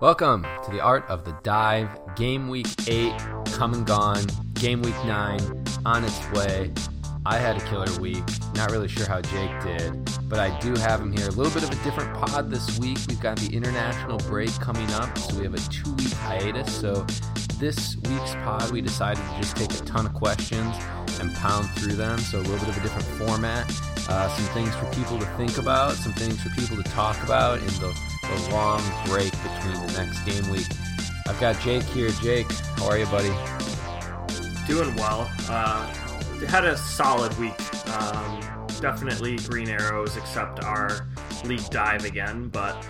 Welcome to the Art of the Dive. Game week eight, come and gone. Game week nine, on its way. I had a killer week. Not really sure how Jake did, but I do have him here. A little bit of a different pod this week. We've got the international break coming up, so we have a two week hiatus. So this week's pod, we decided to just take a ton of questions and pound through them. So a little bit of a different format. Uh, some things for people to think about, some things for people to talk about in the, the long break between the next game week. I've got Jake here. Jake, how are you, buddy? Doing well. Uh, had a solid week. Um, definitely green arrows, except our league dive again. But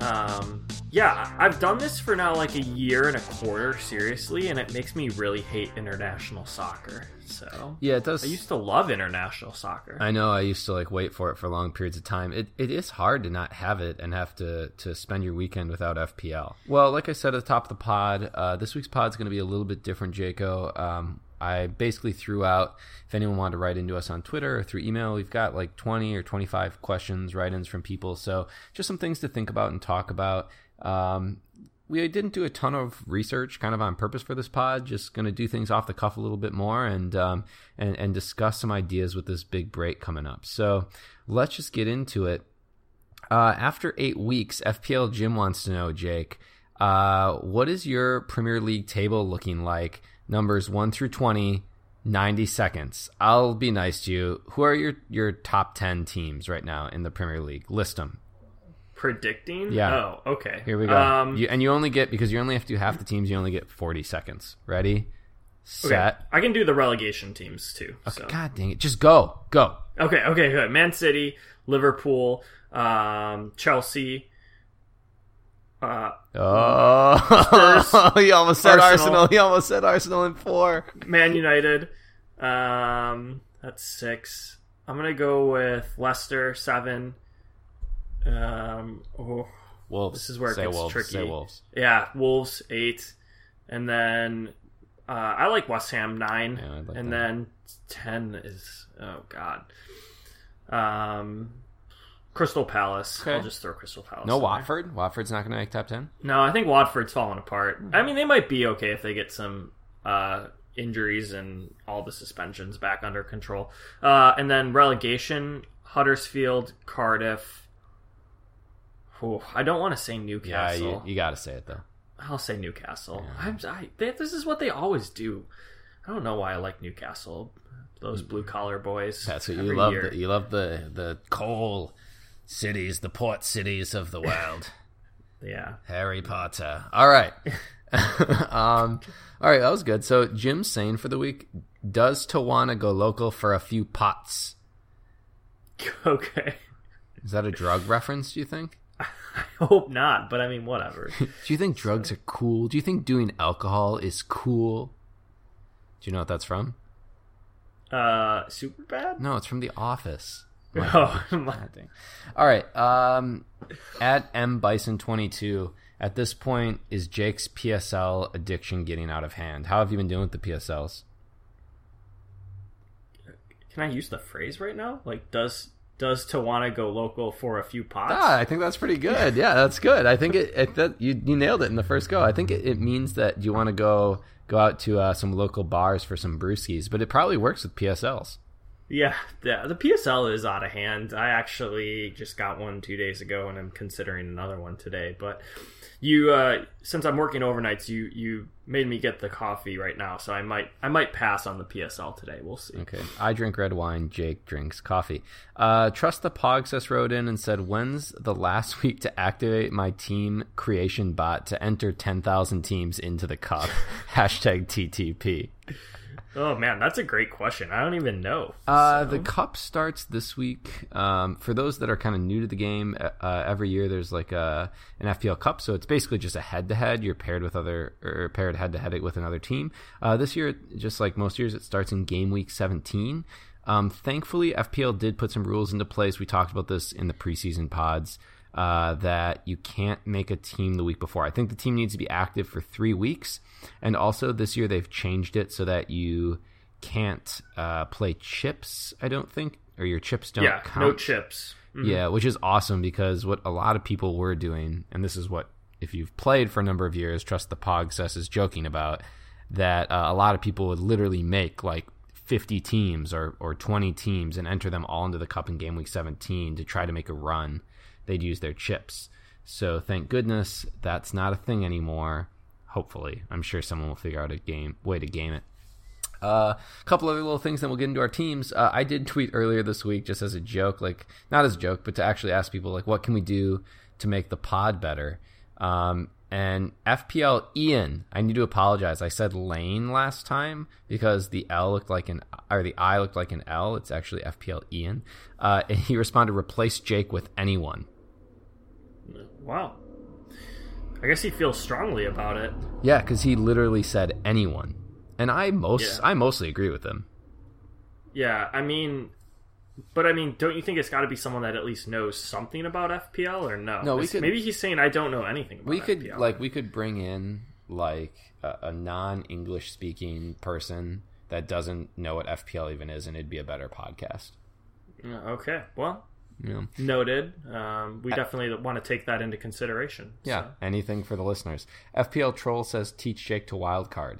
um, yeah, I've done this for now like a year and a quarter, seriously, and it makes me really hate international soccer. So Yeah, it does. I used to love international soccer. I know I used to like wait for it for long periods of time. It it is hard to not have it and have to to spend your weekend without FPL. Well, like I said at the top of the pod, uh, this week's pod is going to be a little bit different, Jaco. Um, I basically threw out if anyone wanted to write into us on Twitter or through email, we've got like 20 or 25 questions, write ins from people. So just some things to think about and talk about. Um, we didn't do a ton of research kind of on purpose for this pod just going to do things off the cuff a little bit more and um, and and discuss some ideas with this big break coming up. So let's just get into it. Uh, after eight weeks fpl jim wants to know jake uh, what is your premier league table looking like? Numbers 1 through 20 90 seconds. I'll be nice to you. Who are your your top 10 teams right now in the premier league? List them Predicting? Yeah. Oh, okay. Here we go. Um, you, and you only get because you only have to do half the teams. You only get forty seconds. Ready, okay. set. I can do the relegation teams too. Okay. so. God dang it! Just go, go. Okay, okay, good. Man City, Liverpool, um, Chelsea. Uh, Oh, he almost said Arsenal. Arsenal. He almost said Arsenal in four. Man United. Um, that's six. I'm gonna go with Leicester seven. Um, oh, Wolves. This is where it Say gets Wolves. tricky. Say Wolves. yeah, Wolves eight, and then uh, I like West Ham nine, Yeah, like and that. then ten is oh god, um, Crystal Palace. Okay. I'll just throw Crystal Palace. No in there. Watford. Watford's not going to make top ten. No, I think Watford's falling apart. Hmm. I mean, they might be okay if they get some uh, injuries and all the suspensions back under control. Uh, and then relegation: Huddersfield, Cardiff. Ooh, I don't want to say Yeah, Newcastle. you, you got to say it though. I'll say Newcastle. I'm, I, they, this is what they always do. I don't know why I like Newcastle. Those blue collar boys. That's what you love. year. The, you love the the coal cities, the port cities of the world. Yeah. Harry Potter. All right. um, all right, that was good. So Jim's saying for the week, does Tawana go local for a few pots? Okay. Is that a drug reference, do you think? I hope not, but I mean, whatever. Do you think drugs are cool? Do you think doing alcohol is cool? Do you know what that's from? uh, Superbad. No, it's from The Office. Oh, my- dang. All right. Um, at M Bison twenty two. At this point, is Jake's PSL addiction getting out of hand? How have you been doing with the PSLs? Can I use the phrase right now? Like, does does Tawana go local for a few pots? Ah, I think that's pretty good. Yeah, that's good. I think it, it that you you nailed it in the first go. I think it, it means that you want to go go out to uh, some local bars for some brewskis, but it probably works with PSLs. Yeah. The PSL is out of hand. I actually just got one two days ago, and I'm considering another one today. But you, uh, since I'm working overnights, you you made me get the coffee right now, so I might I might pass on the PSL today. We'll see. Okay. I drink red wine. Jake drinks coffee. Uh, Trust the Pogsess wrote in and said, "When's the last week to activate my team creation bot to enter ten thousand teams into the cup?" Hashtag TTP. Oh man, that's a great question. I don't even know. Uh, the cup starts this week. Um, for those that are kind of new to the game, uh, every year there's like a an FPL Cup, so it's basically just a head to head. You're paired with other or paired head to head with another team. Uh, this year, just like most years, it starts in game week 17. Um, thankfully, FPL did put some rules into place. We talked about this in the preseason pods. Uh, that you can't make a team the week before. I think the team needs to be active for three weeks, and also this year they've changed it so that you can't uh, play chips. I don't think or your chips don't yeah, count. no chips. Mm-hmm. Yeah, which is awesome because what a lot of people were doing, and this is what if you've played for a number of years, trust the Pog Cess is joking about that uh, a lot of people would literally make like 50 teams or, or 20 teams and enter them all into the cup in game week 17 to try to make a run. They'd use their chips. So thank goodness that's not a thing anymore. Hopefully, I'm sure someone will figure out a game way to game it. A uh, couple other little things, then we'll get into our teams. Uh, I did tweet earlier this week, just as a joke, like not as a joke, but to actually ask people, like, what can we do to make the pod better? Um, and FPL Ian, I need to apologize. I said Lane last time because the L looked like an or the I looked like an L. It's actually FPL Ian. Uh, and he responded, "Replace Jake with anyone." Wow. I guess he feels strongly about it. Yeah, because he literally said anyone, and I most yeah. I mostly agree with him. Yeah, I mean, but I mean, don't you think it's got to be someone that at least knows something about FPL or no? No, we could, maybe he's saying I don't know anything. we could FPL. like we could bring in like a, a non-English speaking person that doesn't know what FPL even is, and it'd be a better podcast. Okay, well, yeah. noted. Um, we definitely want to take that into consideration. Yeah, so. anything for the listeners. FPL Troll says teach Jake to wildcard.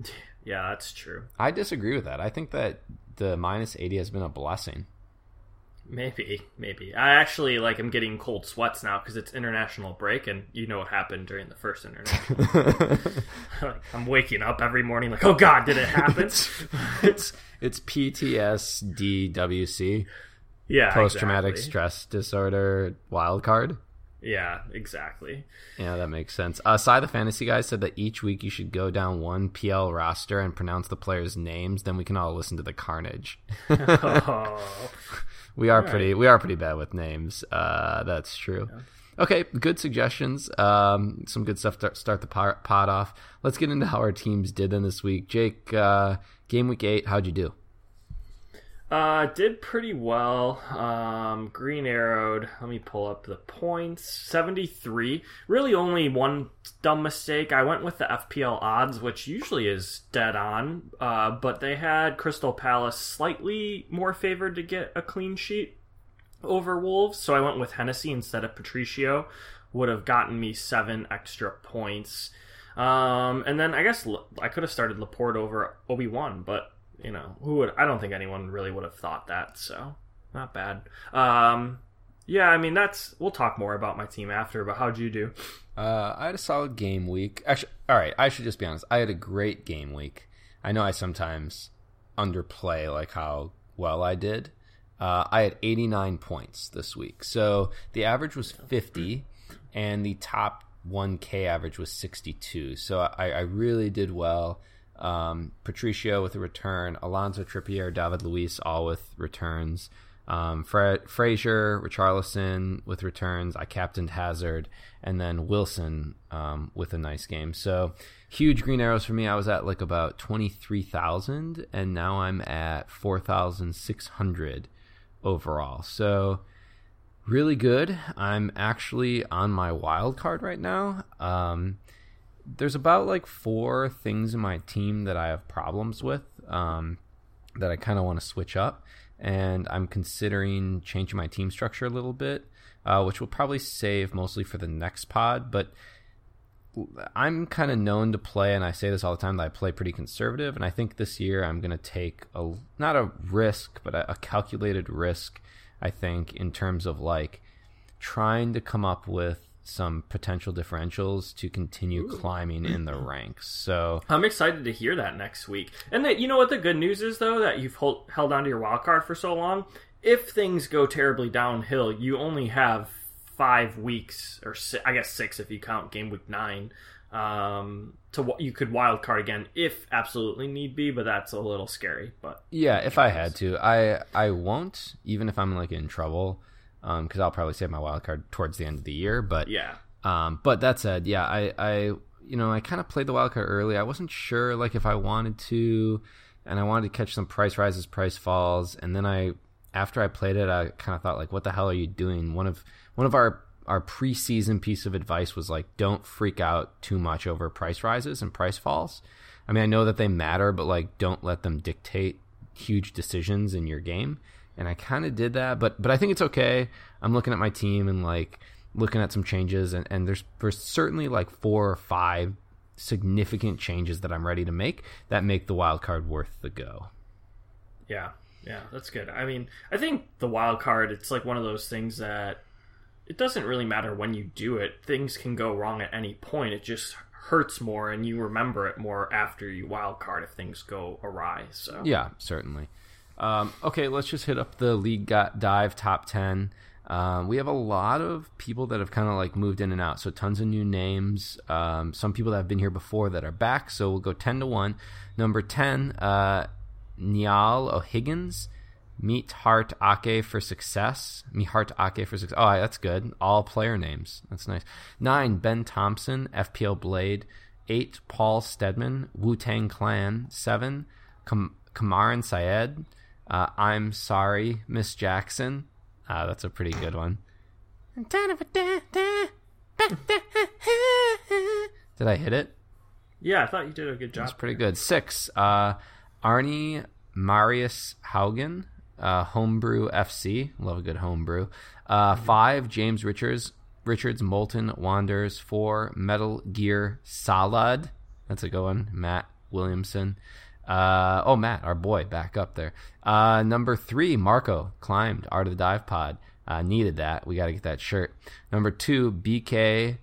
Yeah, that's true. I disagree with that. I think that the minus 80 has been a blessing. Maybe, maybe. I actually like I'm getting cold sweats now because it's international break, and you know what happened during the first international. like, I'm waking up every morning like, oh god, did it happen? it's it's PTSDWC. Yeah, post traumatic exactly. stress disorder wild card. Yeah, exactly. Yeah, that makes sense. Uh, Cy the Fantasy Guy said that each week you should go down one PL roster and pronounce the players' names. Then we can all listen to the carnage. oh. we are all pretty. Right. We are pretty bad with names. Uh, that's true. Yeah. Okay, good suggestions. Um, some good stuff to start the pod off. Let's get into how our teams did in this week. Jake, uh, game week eight, how'd you do? Uh, did pretty well. Um, green arrowed. Let me pull up the points. 73. Really only one dumb mistake. I went with the FPL odds, which usually is dead on. Uh, but they had Crystal Palace slightly more favored to get a clean sheet over Wolves. So I went with Hennessy instead of Patricio. Would have gotten me seven extra points. Um, and then I guess I could have started Laporte over Obi Wan, but you know, who would? I don't think anyone really would have thought that. So not bad. Um, yeah, I mean that's. We'll talk more about my team after. But how'd you do? Uh, I had a solid game week. Actually, all right. I should just be honest. I had a great game week. I know I sometimes underplay like how well I did. Uh, I had 89 points this week, so the average was 50, and the top 1K average was 62. So I, I really did well. Um, Patricio with a return, Alonso Trippier, David Luiz all with returns. Um, Fra- Fraser, Richarlison with returns. I captained Hazard, and then Wilson um, with a nice game. So huge green arrows for me. I was at like about twenty three thousand, and now I'm at four thousand six hundred overall. So really good. I'm actually on my wild card right now. Um, there's about like four things in my team that I have problems with um, that I kind of want to switch up, and I'm considering changing my team structure a little bit, uh, which will probably save mostly for the next pod. But I'm kind of known to play, and I say this all the time that I play pretty conservative, and I think this year I'm going to take a not a risk, but a, a calculated risk. I think in terms of like trying to come up with some potential differentials to continue Ooh. climbing in the ranks. So I'm excited to hear that next week. And that you know what the good news is though that you've hold, held on to your wild card for so long. If things go terribly downhill, you only have five weeks, or six, I guess six if you count game week nine. Um, to what you could wild card again if absolutely need be, but that's a little scary. But yeah, if I had to, I I won't even if I'm like in trouble because um, I'll probably save my wild card towards the end of the year. But yeah, um, but that said, yeah, I, I you know I kind of played the wild card early. I wasn't sure like if I wanted to, and I wanted to catch some price rises, price falls, and then I after I played it, I kind of thought like, what the hell are you doing? One of one of our our preseason piece of advice was like, don't freak out too much over price rises and price falls. I mean, I know that they matter, but like, don't let them dictate huge decisions in your game and I kind of did that, but but I think it's okay. I'm looking at my team and like looking at some changes, and, and there's there's certainly like four or five significant changes that I'm ready to make that make the wild card worth the go. Yeah, yeah, that's good. I mean, I think the wild card it's like one of those things that it doesn't really matter when you do it. Things can go wrong at any point. It just hurts more and you remember it more after you wild card if things go awry. So Yeah, certainly. Um, okay, let's just hit up the league dive top 10. Um, we have a lot of people that have kind of like moved in and out. So tons of new names. Um, some people that have been here before that are back. So we'll go 10 to 1. Number 10, uh, Niall O'Higgins. Meet Heart Ake for success. Meet Heart Ake for success. Oh, that's good. All player names. That's nice. Nine, Ben Thompson, FPL Blade. Eight, Paul Stedman, Wu Tang Clan. Seven, Kam- Kamaran Syed. Uh, I'm sorry, Miss Jackson. Uh, that's a pretty good one. Did I hit it? Yeah, I thought you did a good job. That's pretty good. Six, uh, Arnie Marius Haugen, uh, Homebrew FC. Love a good homebrew. Uh, five, James Richards. Richards Molten Wanderers. Four, Metal Gear Solid. That's a good one. Matt Williamson. Uh, oh, Matt, our boy, back up there. Uh, number three, Marco climbed Art of the Dive Pod. Uh, needed that. We got to get that shirt. Number two, BK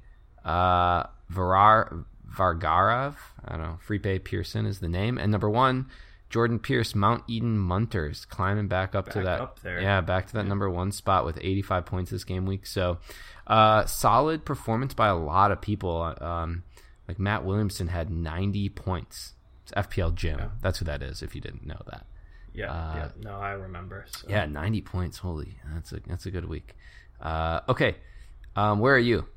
uh, Varar Vargarov. I don't know. Freepay Pearson is the name. And number one, Jordan Pierce, Mount Eden Munters, climbing back up Back to that. up there. Yeah, back to that number one spot with 85 points this game week. So, uh, solid performance by a lot of people. Um, like Matt Williamson had 90 points. It's FPL Jim. That's who that is. If you didn't know that. Yeah, Uh, yeah. No, I remember. So. Yeah, 90 points. Holy, that's a that's a good week. Uh, okay, um, where are you?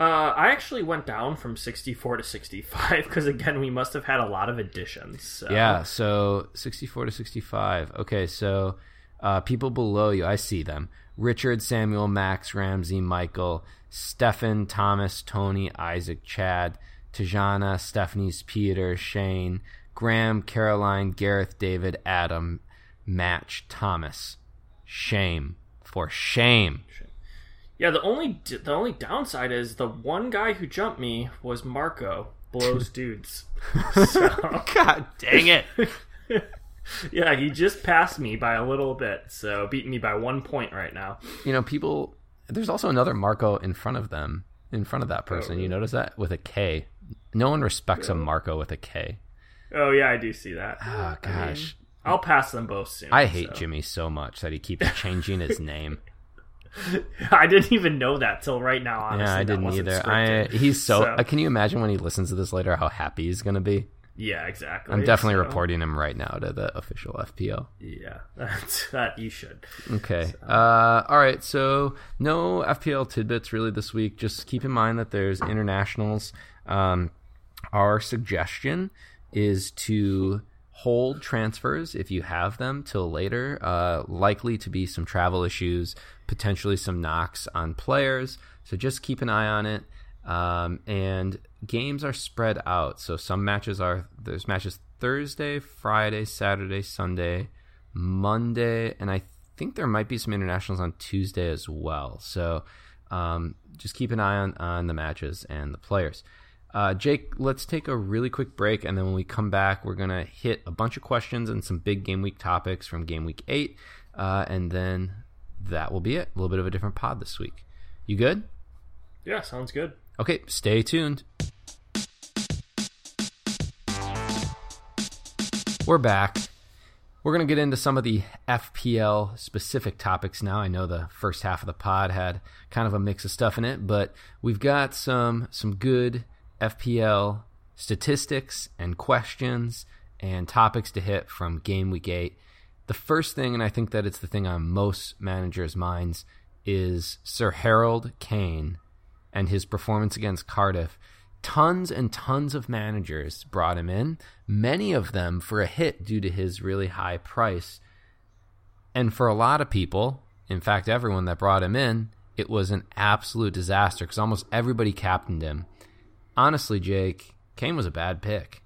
Uh, I actually went down from 64 to 65 because again we must have had a lot of additions. So. Yeah, so 64 to 65. Okay, so uh, people below you, I see them. Richard, Samuel, Max, Ramsey, Michael, Stefan, Thomas, Tony, Isaac, Chad, Tajana, Stephanie's Peter, Shane, Graham, Caroline, Gareth, David, Adam, Match, Thomas. Shame. For shame. Yeah, the only the only downside is the one guy who jumped me was Marco blows dudes. So God dang it. yeah, he just passed me by a little bit, so beating me by one point right now. You know, people, there's also another Marco in front of them, in front of that person. You notice that? With a K. No one respects a Marco with a K. Oh yeah, I do see that. Oh, I mean, gosh. I'll pass them both soon. I hate so. Jimmy so much that he keeps changing his name. I didn't even know that till right now. Honestly, yeah, I didn't either. I he's so, So- uh, can you imagine when he listens to this later how happy he's going to be? yeah, exactly. I'm definitely So, reporting him right now to the official FPL. Yeah, that's that you should. Okay. Uh, all right. So no FPL tidbits really this week. Just keep in mind that there's internationals. Um, our suggestion is to hold transfers if you have them till later. Uh, likely to be some travel issues, potentially some knocks on players. So just keep an eye on it. Um, and games are spread out. So some matches are there's matches Thursday, Friday, Saturday, Sunday, Monday, and I think there might be some internationals on Tuesday as well. So um, just keep an eye on, on the matches and the players. Uh, Jake, let's take a really quick break, and then when we come back, we're gonna hit a bunch of questions and some big game week topics from game week eight, uh, and then that will be it. A little bit of a different pod this week. You good? Yeah, sounds good. Okay, stay tuned. We're back. We're going to get into some of the FPL specific topics now. I know the first half of the pod had kind of a mix of stuff in it, but we've got some some good FPL statistics and questions and topics to hit from game week 8. The first thing and I think that it's the thing on most managers' minds is Sir Harold Kane and his performance against Cardiff, tons and tons of managers brought him in, many of them for a hit due to his really high price. And for a lot of people, in fact, everyone that brought him in, it was an absolute disaster because almost everybody captained him. Honestly, Jake, Kane was a bad pick.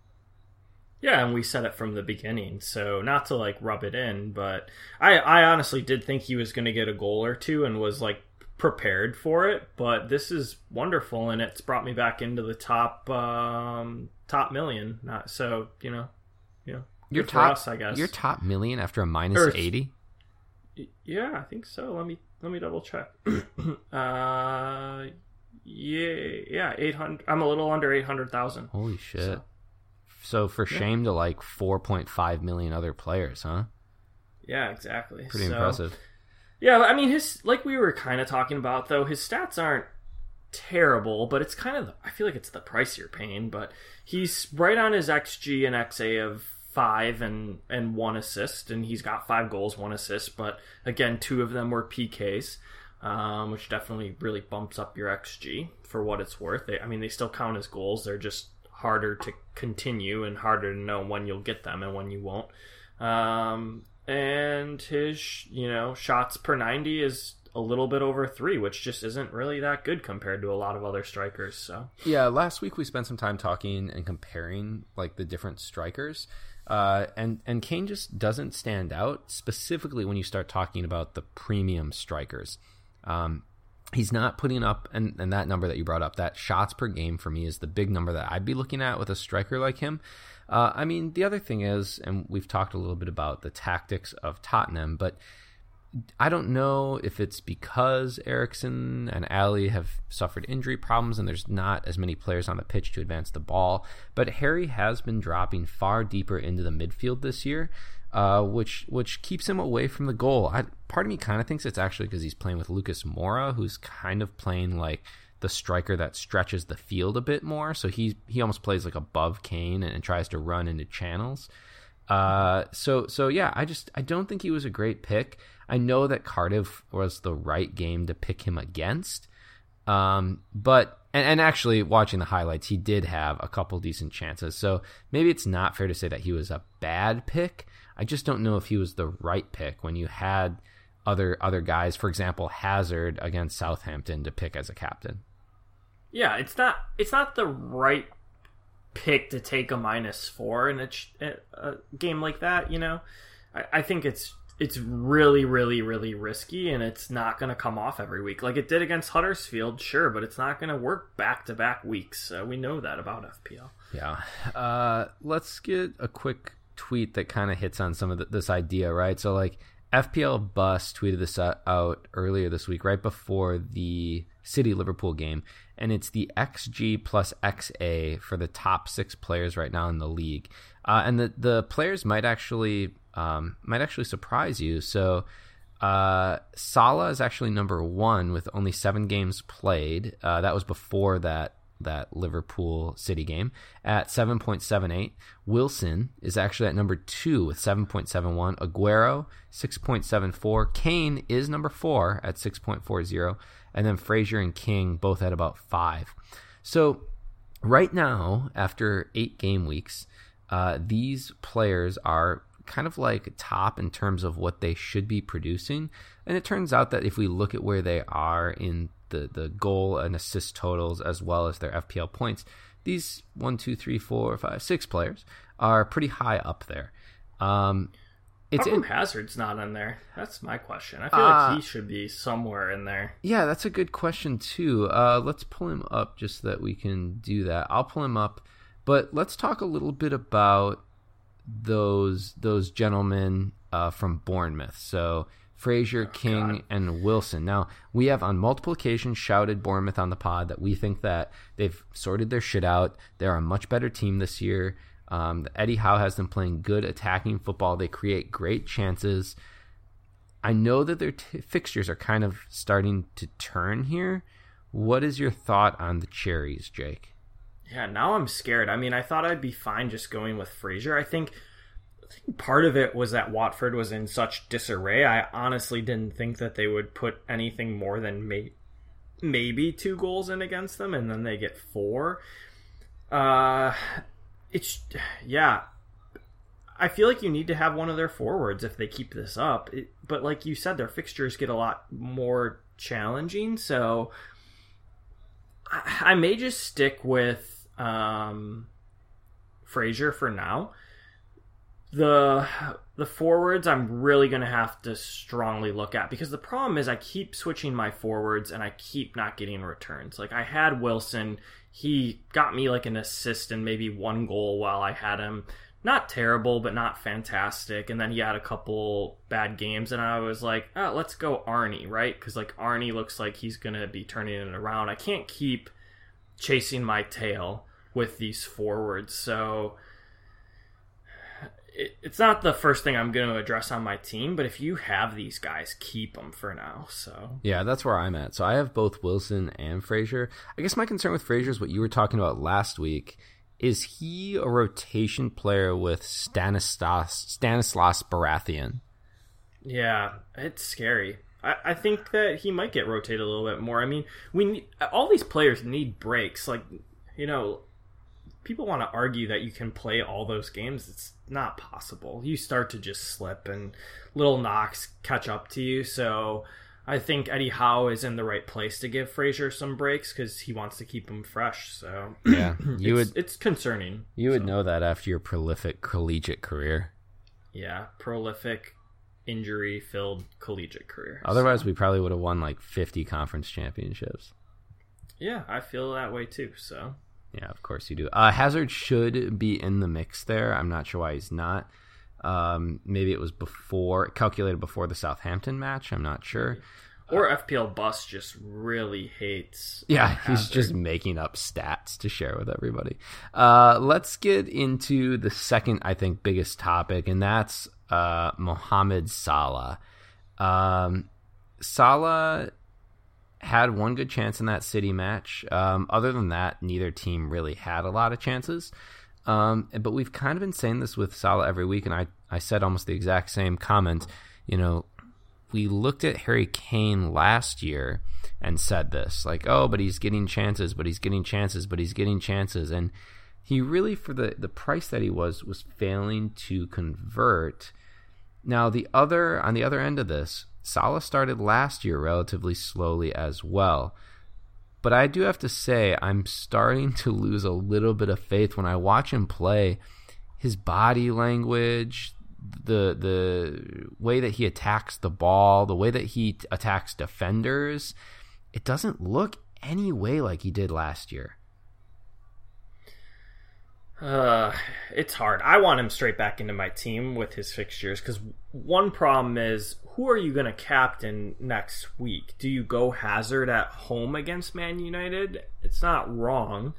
Yeah, and we said it from the beginning. So not to like rub it in, but I I honestly did think he was going to get a goal or two and was like prepared for it. But this is wonderful, and it's brought me back into the top um, top million. Not so you know, you know, Your top, us, I guess. your top million after a eighty. Yeah, I think so. Let me let me double check. uh, yeah, yeah, eight hundred. I'm a little under eight hundred thousand. Holy shit! So, So- for shame to like four point five million other players, huh? Yeah, exactly. Pretty So- impressive. Yeah, I mean his like we were kind of talking about though his stats aren't terrible, but it's kind of I feel like it's the price you're paying. But he's right on his xG and XA of five and and one assist, and he's got five goals, one assist. But again, two of them were PKs, um, which definitely really bumps up your xG for what it's worth. They, I mean, they still count as goals. They're just harder to continue and harder to know when you'll get them and when you won't. Um, and his, you know, shots per 90 is a little bit over three, which just isn't really that good compared to a lot of other strikers. So, Yeah, last week we spent some time talking and comparing like the different strikers. Uh, and and Kane just doesn't stand out specifically when you start talking about the premium strikers. Um, he's not putting up and, and that number that you brought up, that shots per game for me is the big number that I'd be looking at with a striker like him. Uh, I mean, the other thing is, and we've talked a little bit about the tactics of Tottenham, but I don't know if it's because Eriksen and Alli have suffered injury problems and there's not as many players on the pitch to advance the ball. But Harry has been dropping far deeper into the midfield this year, uh, which which keeps him away from the goal. I, part of me kind of thinks it's actually because he's playing with Lucas Moura, who's kind of playing like the striker that stretches the field a bit more. So he he almost plays like above Kane and, and tries to run into channels. Uh, so so yeah, I just I don't think he was a great pick. I know that Cardiff was the right game to pick him against, um, but and, and actually watching the highlights, he did have a couple decent chances. So maybe it's not fair to say that he was a bad pick. I just don't know if he was the right pick when you had other other guys, for example, Hazard against Southampton to pick as a captain. yeah, it's not it's not the right pick to take a minus four in a, a game like that. You know, I, I think it's it's really, really, really risky, and it's not going to come off every week like it did against Huddersfield, sure, but it's not going to work back to back weeks. Uh, we know that about FPL. Yeah. Uh, let's get a quick tweet that kind of hits on some of the, this idea, right? So, like, FPL Bus tweeted this out- earlier this week, right before the City Liverpool game, and it's the XG plus XA for the top six players right now in the league, uh, and the the players might actually um, might actually surprise you. So. Uh, Salah is actually number one with only seven games played. Uh, that was before that that Liverpool City game at 7.78. Wilson is actually at number two with 7.71. Aguero 6.74. Kane is number four at 6.40, and then Fraser and King both at about five. So right now, after eight game weeks, uh, these players are kind of like top in terms of what they should be producing. And it turns out that if we look at where they are in the, the goal and assist totals as well as their FPL points, these one, two, three, four, five, six players are pretty high up there. Um, it's How come in, Hazard's not in there? That's my question. I feel Uh, like he should be somewhere in there. Yeah, that's a good question too. Uh, let's pull him up just so that we can do that. I'll pull him up, but let's talk a little bit about those those gentlemen uh, from Bournemouth. So Fraser, King, God. and Wilson. Now we have on multiple occasions shouted Bournemouth on the pod that we think that they've sorted their shit out. They're a much better team this year. Um, Eddie Howe has them playing good attacking football. They create great chances. I know that their t- fixtures are kind of starting to turn here. What is your thought on the cherries, Jake? Yeah, now I'm scared. I mean, I thought I'd be fine just going with Fraser. I think part of it was that Watford was in such disarray. I honestly didn't think that they would put anything more than may- maybe two goals in against them, and then they get four. Uh, it's yeah. I feel like you need to have one of their forwards if they keep this up. It, but like you said, their fixtures get a lot more challenging. So I, I may just stick with um, Fraser for now. The the forwards I'm really gonna have to strongly look at because the problem is I keep switching my forwards and I keep not getting returns. Like I had Wilson, he got me like an assist and maybe one goal while I had him. Not terrible, but not fantastic. And then he had a couple bad games, and I was like, oh, let's go Arnie, right? Because like Arnie looks like he's gonna be turning it around. I can't keep chasing my tail with these forwards, so it, it's not the first thing I'm going to address on my team, but if you have these guys, keep them for now. So yeah, that's where I'm at. So I have both Wilson and Fraser. I guess my concern with Fraser is what you were talking about last week. Is he a rotation player with Stanislas Stanislas Baratheon? Yeah, it's scary. I, I think that he might get rotated a little bit more. I mean, we need, all these players need breaks. Like you know, people want to argue that you can play all those games. It's not possible. You start to just slip, and little knocks catch up to you. So I think Eddie Howe is in the right place to give Fraser some breaks because he wants to keep him fresh. So yeah, you it's, would. It's concerning. You would so. know that after your prolific collegiate career. Yeah, prolific, injury-filled collegiate career. Otherwise, so. we probably would have won like fifty conference championships. Yeah, I feel that way too. So yeah, of course you do. Uh, Hazard should be in the mix there. I'm not sure why he's not. Um, maybe it was before calculated before the Southampton match. I'm not sure. Or FPL Bus just really hates. Yeah, he's just making up stats to share with everybody. Uh, let's get into the second, I think, biggest topic, and that's uh, Mohamed Salah. Um, Salah had one good chance in that City match. Um, other than that, neither team really had a lot of chances. Um, but we've kind of been saying this with Salah every week, and I, I said almost the exact same comment. You know, we looked at Harry Kane last year and said this, like, oh, but he's getting chances, but he's getting chances, but he's getting chances. And he really, for the, the price that he was, was failing to convert. Now, the other on the other end of this, Salah started last year relatively slowly as well. But I do have to say, I'm starting to lose a little bit of faith when I watch him play. His body language, the the way that he attacks the ball, the way that he attacks defenders, it doesn't look any way like he did last year. Uh, it's hard. I want him straight back into my team with his fixtures because one problem is who are you going to captain next week? Do you go Hazard at home against Man United? It's not wrong.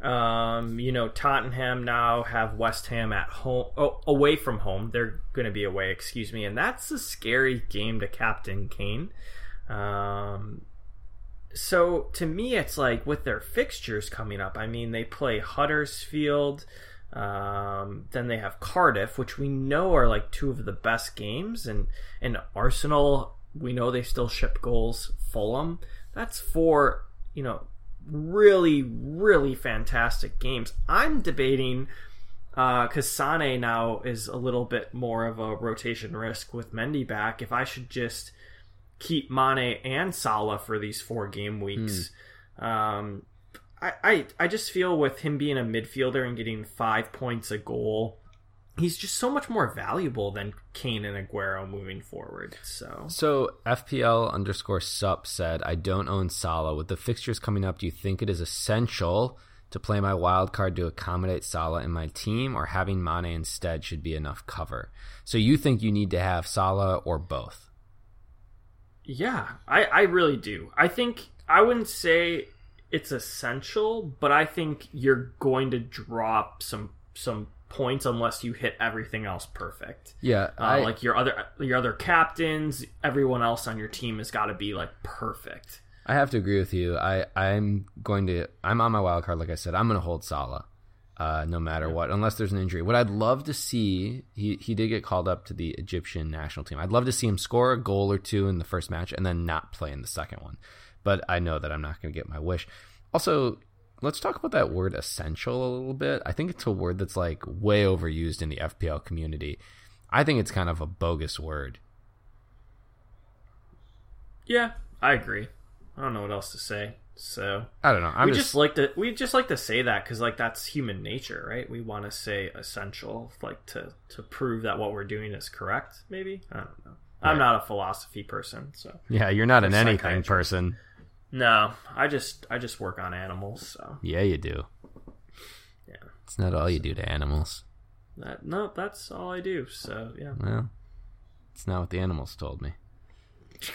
Um, you know, Tottenham now have West Ham at home, oh, away from home. They're going to be away, excuse me, and that's a scary game to captain Kane. Um, so to me, it's like with their fixtures coming up. I mean, they play Huddersfield. Um, then they have Cardiff, which we know are like two of the best games, and and Arsenal. We know they still ship goals. Fulham. That's four. You know, really, really fantastic games. I'm debating because uh, Sane now is a little bit more of a rotation risk with Mendy back. If I should just keep Mane and Salah for these four game weeks. Mm. Um, I, I I just feel with him being a midfielder and getting five points a goal, he's just so much more valuable than Kane and Aguero moving forward. So So FPL underscore sup said, I don't own Salah. With the fixtures coming up, do you think it is essential to play my wild card to accommodate Salah in my team, or having Mane instead should be enough cover? So you think you need to have Salah or both? Yeah, I, I really do. I think I wouldn't say it's essential, but I think you're going to drop some some points unless you hit everything else perfect. Yeah, uh, I, like your other your other captains, everyone else on your team has got to be like perfect. I have to agree with you. I I'm going to I'm on my wild card. Like I said, I'm going to hold Salah uh, no matter what, unless there's an injury. What I'd love to see, he, he did get called up to the Egyptian national team. I'd love to see him score a goal or two in the first match and then not play in the second one. But I know that I'm not going to get my wish. Also, let's talk about that word essential a little bit. I think it's a word that's like way overused in the FPL community. I think it's kind of a bogus word. Yeah, I agree. I don't know what else to say. So I don't know. I'm we just, just, like to we just like to say that because like that's human nature, right? We want to say essential, like to to prove that what we're doing is correct. Maybe I don't know. I'm not a philosophy person, so yeah. You're not an anything person. No. I just I just work on animals, so Yeah, you do. yeah. It's not all you do to animals. That no, that's all I do. So yeah. Well, it's not what the animals told me.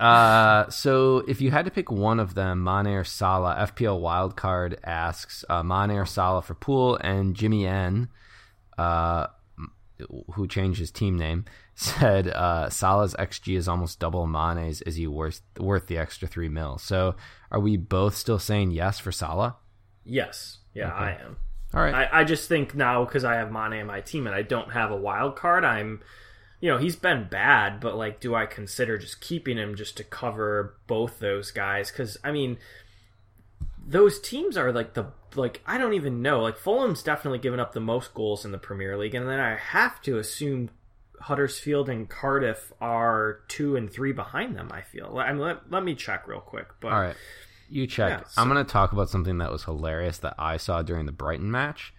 Uh, so if you had to pick one of them, Mane or Salah, FPL wildcard asks uh, Mane or Salah for pool, and Jimmy N, uh, who changed his team name, said uh, Salah's XG is almost double Mane's. Is he worth worth the extra three mil? So are we both still saying yes for Salah? Yes. Yeah, Okay. I am. All right. I, I just think now because I have Mane in my team and I don't have a wild card, I'm, you know, he's been bad, but like, do I consider just keeping him just to cover both those guys? Because I mean, those teams are like the like I don't even know. Like Fulham's definitely given up the most goals in the Premier League, and then I have to assume Huddersfield and Cardiff are two and three behind them. I feel. I mean, let, let me check real quick. But All right. You check. Yeah, so- I'm going to talk about something that was hilarious that I saw during the Brighton match,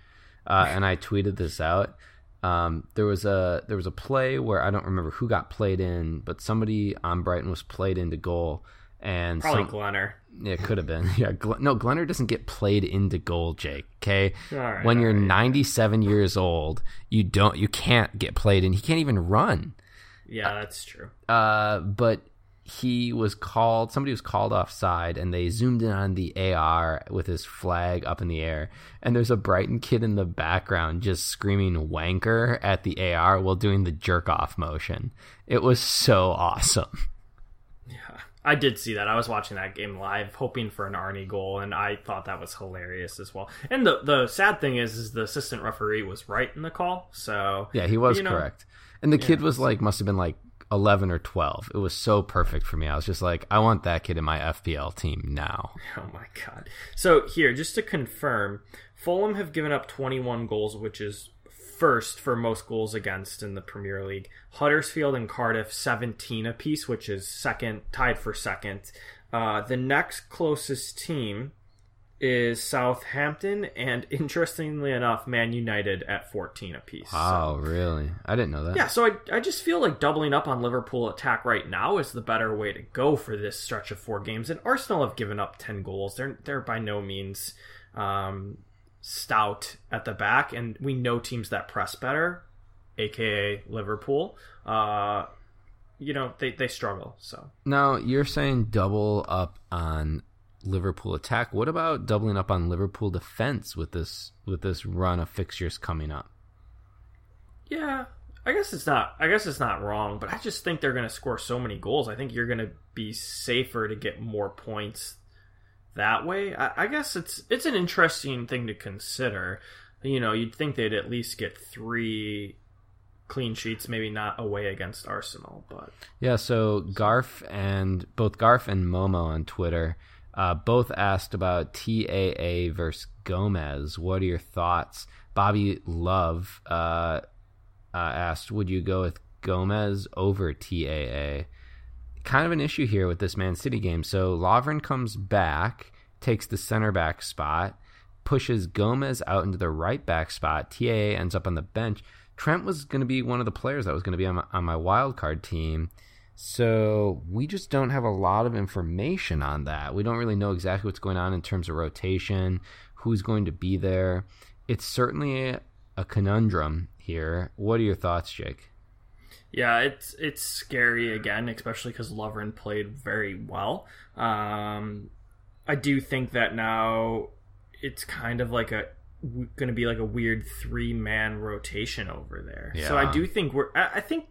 uh, and I tweeted this out. Um, there was a there was a play where I don't remember who got played in, but somebody on Brighton was played into goal, and probably some, Glenner. It could have been. Yeah, Gl- no, Glenner doesn't get played into goal, Jake. Okay, right, when you're right. 97 years old, you don't you can't get played in. He can't even run. Yeah, that's true. Uh, but he was called. Somebody was called offside, and they zoomed in on the AR with his flag up in the air. And there's a Brighton kid in the background just screaming "wanker" at the AR while doing the jerk off motion. It was so awesome. I did see that. I was watching that game live, hoping for an Arnie goal, and I thought that was hilarious as well. And the the sad thing is, is the assistant referee was right in the call. So Yeah, he was You know- correct. And the kid was like, must have been like 11 or 12. It was so perfect for me. I was just like, I want that kid in my FPL team now. Oh my god. So here, just to confirm, Fulham have given up 21 goals, which is first for most goals against in the Premier League. Huddersfield and Cardiff 17 apiece, which is second, tied for second. Uh, the next closest team is Southampton, and interestingly enough, Man United at 14 apiece. So- Wow, really? I didn't know that. yeah, so I, I just feel like doubling up on Liverpool attack right now is the better way to go for this stretch of four games. And Arsenal have given up ten goals. They're they're by no means um, stout at the back, and we know teams that press better, aka Liverpool. Uh, you know they they struggle. So Now, you're saying double up on Liverpool attack. What about doubling up on Liverpool defense with this with this run of fixtures coming up? yeah, I guess it's not. I guess it's not wrong, but I just think they're going to score so many goals. I think you're going to be safer to get more points that way. I, I guess it's it's an interesting thing to consider. You know, you'd think they'd at least get three clean sheets, maybe not away against Arsenal, but Yeah, so Garf and both Garf and Momo on Twitter uh, both asked about TAA versus Gomez. What are your thoughts? Bobby Love uh, uh, asked, "Would you go with Gomez over TAA?" Kind of an issue here with this Man City game. So Lovren comes back, takes the center back spot, pushes Gomez out into the right back spot. TAA ends up on the bench. Trent was going to be one of the players that was going to be on my, on my wild card team. So we just don't have a lot of information on that. We don't really know exactly what's going on in terms of rotation, who's going to be there. It's certainly a, a conundrum here. What are your thoughts, Jake? Yeah, it's it's scary again, especially because Lovren played very well. Um, I do think that now it's kind of like a going to be like a weird three man rotation over there. So I do think we're. I think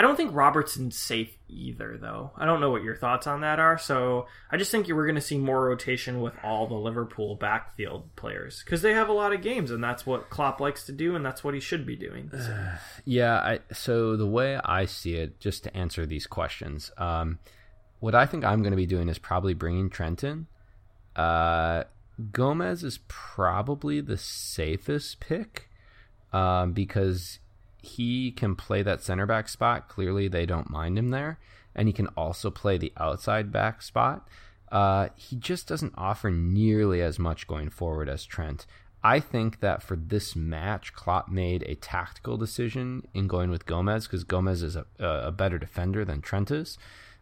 I don't think Robertson's safe either, though. I don't know what your thoughts on that are. So I just think we're going to see more rotation with all the Liverpool backfield players because they have a lot of games, and that's what Klopp likes to do, and that's what he should be doing. So. Yeah, I, so the way I see it, just to answer these questions, um, what I think I'm going to be doing is probably bringing Trenton. Uh, Gomez is probably the safest pick um, because he can play that center back spot. Clearly, they don't mind him there, and he can also play the outside back spot. Uh, he just doesn't offer nearly as much going forward as Trent. I think that for this match, Klopp made a tactical decision in going with Gomez because Gomez is a, a, better defender than Trent is.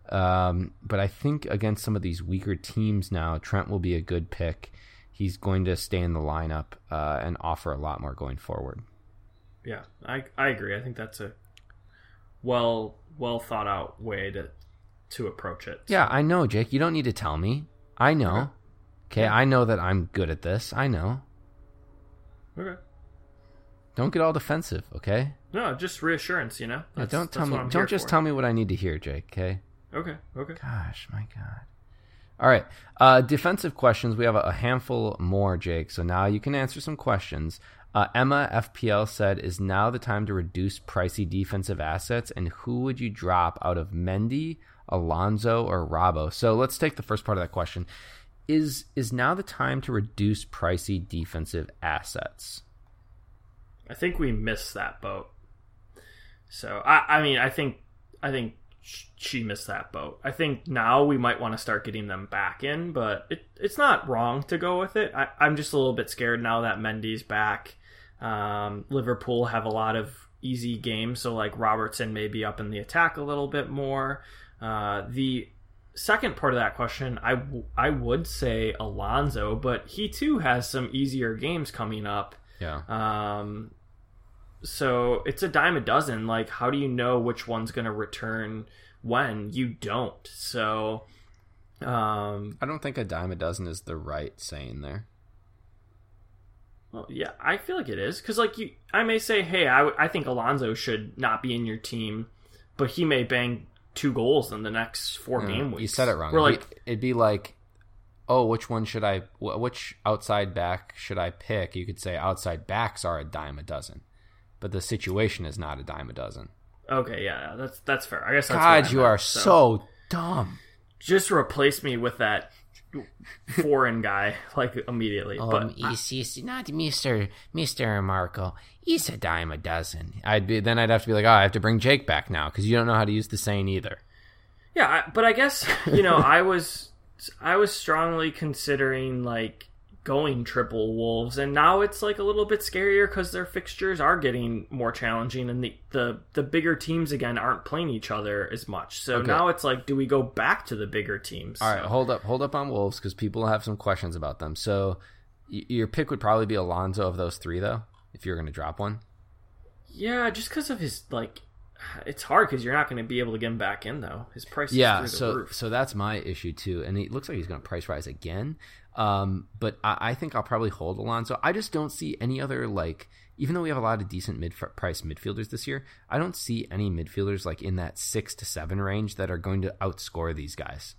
Um, but I think against some of these weaker teams now, Trent will be a good pick. He's going to stay in the lineup uh, and offer a lot more going forward. Yeah, I I agree. I think that's a well well thought out way to to approach it. Yeah, I know, Jake. You don't need to tell me. I know. Okay, okay yeah. I know that I'm good at this. I know. Okay. Don't get all defensive, okay? No, just reassurance, you know. Yeah, don't tell me. Don't just for. tell me what I need to hear, Jake. Okay. Okay. Okay. Gosh, my God. All right. Uh, defensive questions. We have a, a, handful more, Jake. So now you can answer some questions. Uh, Emma FPL said, "Is now the time to reduce pricey defensive assets? And who would you drop out of Mendy, Alonso, or Robbo?" So let's take the first part of that question. Is is now the time to reduce pricey defensive assets? I think we missed that boat. So I, I mean, I think I think she missed that boat. I think now we might want to start getting them back in, but it, it's not wrong to go with it. I, am just a little bit scared now that Mendy's back. Um, Liverpool have a lot of easy games, so like Robertson may be up in the attack a little bit more. Uh, the second part of that question, I, I would say Alonso, but he too has some easier games coming up. Yeah. Um, so it's a dime a dozen. Like, how do you know which one's going to return when? You don't. So, um, I don't think a dime a dozen is the right saying there. Well, yeah, I feel like it is because, like, you, I may say, hey, I, I think Alonso should not be in your team, but he may bang two goals in the next four yeah, game weeks. You said it wrong. We're like, it'd be, it'd be like, oh, which one should I? Which outside back should I pick? You could say outside backs are a dime a dozen but the situation is not a dime a dozen. Okay, yeah, that's that's fair. I guess. God, you are so. so dumb. Just replace me with that foreign guy like immediately. Oh, but he's, he's not Mister Mister Marco. He's a dime a dozen. I'd be then I'd have to be like, oh, I have to bring Jake back now because you don't know how to use the saying either. Yeah, I, but I guess you know I was I was strongly considering like going triple wolves and now it's like a little bit scarier because their fixtures are getting more challenging and the, the the bigger teams again aren't playing each other as much so okay. now it's like do we go back to the bigger teams all right so. hold up hold up on wolves because people have some questions about them so y- your pick would probably be alonso of those three though if you're going to drop one yeah just because of his like it's hard because you're not going to be able to get him back in though. His price, yeah. so roof. so that's my issue too, and it looks like he's going to price rise again. Um, but I, I, think I'll probably hold Alonso. I just don't see any other like. Even though we have a lot of decent mid price midfielders this year, I don't see any midfielders like in that six to seven range that are going to outscore these guys.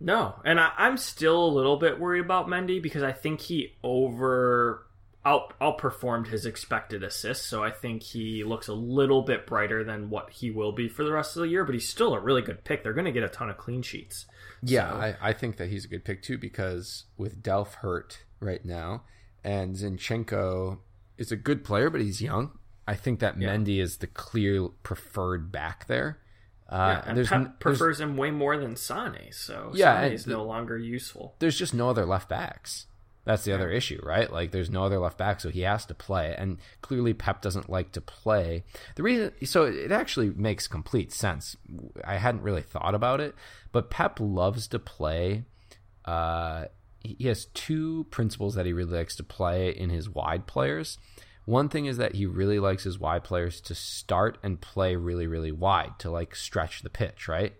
No, and I, I'm still a little bit worried about Mendy because I think he over out outperformed his expected assists, so I think he looks a little bit brighter than what he will be for the rest of the year. But he's still a really good pick. They're going to get a ton of clean sheets. Yeah, so. I, I think that he's a good pick too because with Delph hurt right now, and Zinchenko is a good player, but he's young. I think that yeah. Mendy is the clear preferred back there. Uh, yeah, and Pep prefers him way more than Sane, so yeah, Sane is no longer useful. There's just no other left backs. That's the other issue, right? Like there's no other left back, so he has to play. And clearly Pep doesn't like to play. The reason so it actually makes complete sense. I hadn't really thought about it, but Pep loves to play uh, he has two principles that he really likes to play in his wide players. One thing is that he really likes his wide players to start and play really, really wide to like stretch the pitch, right?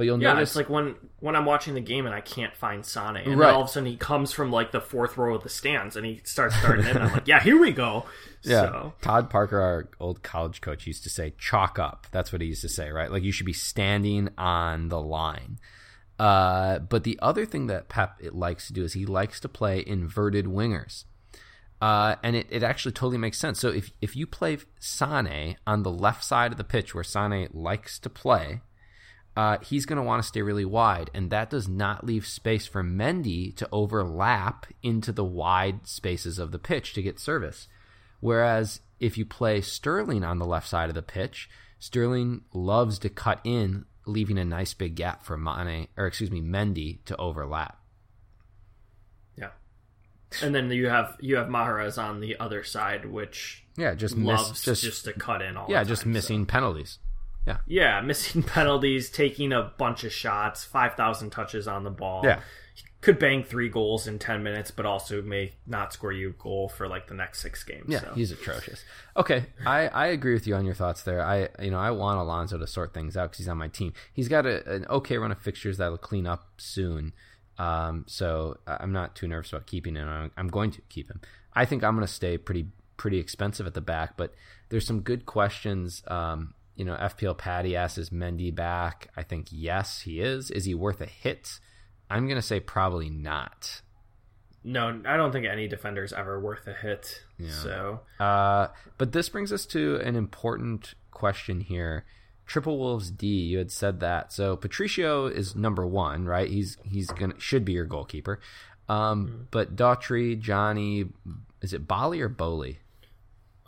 But you'll yeah, notice it's like when when I'm watching the game and I can't find Sane, and right. all of a sudden he comes from like the fourth row of the stands and he starts starting in. I'm like, yeah, here we go. Yeah. So. Todd Parker, our old college coach, used to say, "Chalk up." That's what he used to say, right? Like you should be standing on the line. Uh, but the other thing that Pep likes to do is he likes to play inverted wingers. Uh, and it, it actually totally makes sense. So if if you play Sane on the left side of the pitch where Sane likes to play, uh, he's going to want to stay really wide, and that does not leave space for Mendy to overlap into the wide spaces of the pitch to get service. Whereas if you play Sterling on the left side of the pitch, Sterling loves to cut in leaving a nice big gap for Mane or excuse me Mendy to overlap. Yeah, and then you have you have Mahrez on the other side, which yeah, just loves miss, just, just to cut in all. yeah, the just missing so. penalties. Yeah, Yeah, missing penalties, taking a bunch of shots, five thousand touches on the ball. yeah, He could bang three goals in 10 minutes but also may not score you a goal for like the next six games yeah. so. He's atrocious. Okay, I, I agree with you on your thoughts there. I you know I want Alonso to sort things out because he's on my team. He's got a, an okay run of fixtures that'll clean up soon. Um, so I'm not too nervous about keeping him. I'm, I'm going to keep him. I think I'm going to stay pretty pretty expensive at the back, but there's some good questions. Um, you know, FPL Patty asks, is Mendy back? I think yes, he is. Is he worth a hit? I'm going to say probably not. no i don't think any defender is ever worth a hit Yeah. so Uh, but this brings us to an important question here. Triple Wolves D, you had said that. So Patricio is number one, right? He's he's gonna should be your goalkeeper. Um, but Daughtry, Johnny, is it Bali or Boli?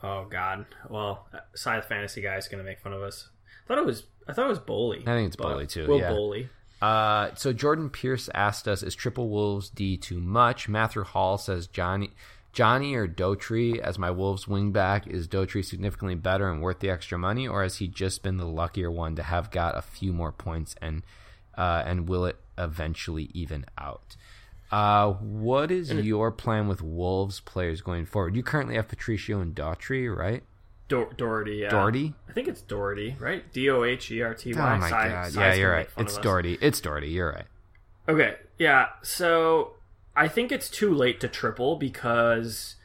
Oh god well side fantasy guy is gonna make fun of us i thought it was i thought it was Boly. I think it's but too, Will yeah. Bowley. Uh, so Jordan Pierce asked us, "Is Triple Wolves D too much?" Matthew Hall says, "Johnny, Johnny or Dotry as my Wolves wingback is Dotry significantly better and worth the extra money, or has he just been the luckier one to have got a few more points and uh, and will it eventually even out?" Uh, what is your plan with Wolves players going forward? You currently have Patricio and Daughtry, right? Dor- Doherty, yeah. Doherty? I think it's Doherty, right? D O H E R T Y. Oh my god! Yeah, you're right. It's. Doherty. It's Doherty. You're right. Okay, yeah. So I think it's too late to triple because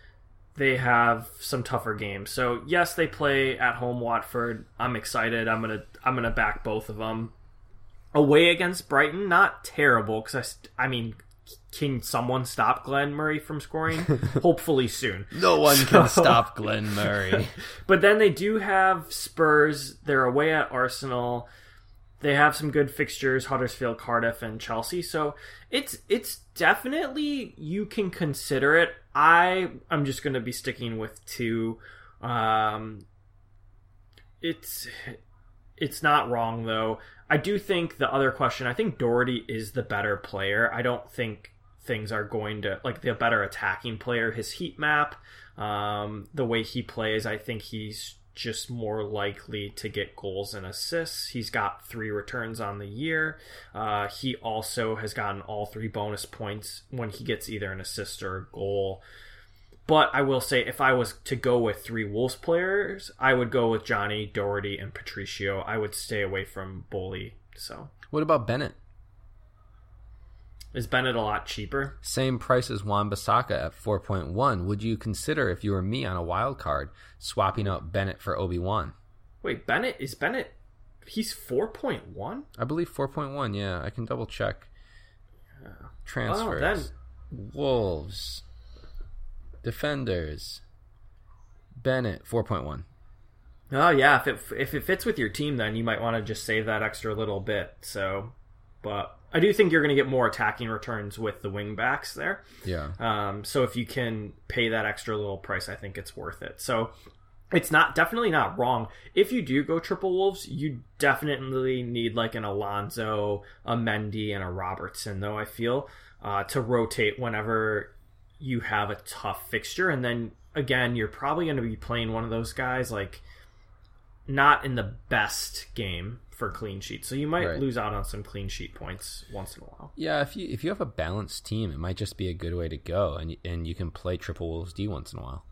they have some tougher games. So yes, they play at home Watford. I'm excited. I'm gonna I'm gonna back both of them. Away against Brighton, not terrible because I I mean, can someone stop Glenn Murray from scoring? Hopefully soon. No one can stop Glenn Murray. But then they do have Spurs. They're away at Arsenal. They have some good fixtures: Huddersfield, Cardiff, and Chelsea. So it's it's definitely you can consider it. I I'm just going to be sticking with two. Um, it's it's not wrong though. I do think the other question. I think Doherty is the better player. I don't think things are going to like the better attacking player. His heat map, um, the way he plays, I think he's just more likely to get goals and assists. He's got three returns on the year. Uh, he also has gotten all three bonus points when he gets either an assist or a goal. But I will say, if I was to go with three Wolves players, I would go with Johnny, Doherty, and Patricio. I would stay away from Boly. So What about Bennett? Is Bennett a lot cheaper? Same price as Wan-Bissaka at 4.1. Would you consider, if you were me on a wild card, swapping out Bennett for Obi Wan? Wait, Bennett is Bennett? He's four point one. I believe 4.1. Yeah, I can double check. Transfers. then- Wolves. Defenders. Bennett 4.1. Oh yeah, if it if it fits with your team, then you might want to just save that extra little bit. So, but I do think you're going to get more attacking returns with the wing backs there. Yeah. Um, so if you can pay that extra little price, I think it's worth it. So it's not definitely not wrong. If you do go triple wolves, you definitely need like an Alonso, a Mendy, and a Robertson. Though I feel uh, to rotate whenever you have a tough fixture, and then again, you're probably going to be playing one of those guys like not in the best game for clean sheet. So you might Right. lose out on some clean sheet points once in a while. Yeah, if you if you have a balanced team, it might just be a good way to go, and and you can play triple wolves D once in a while.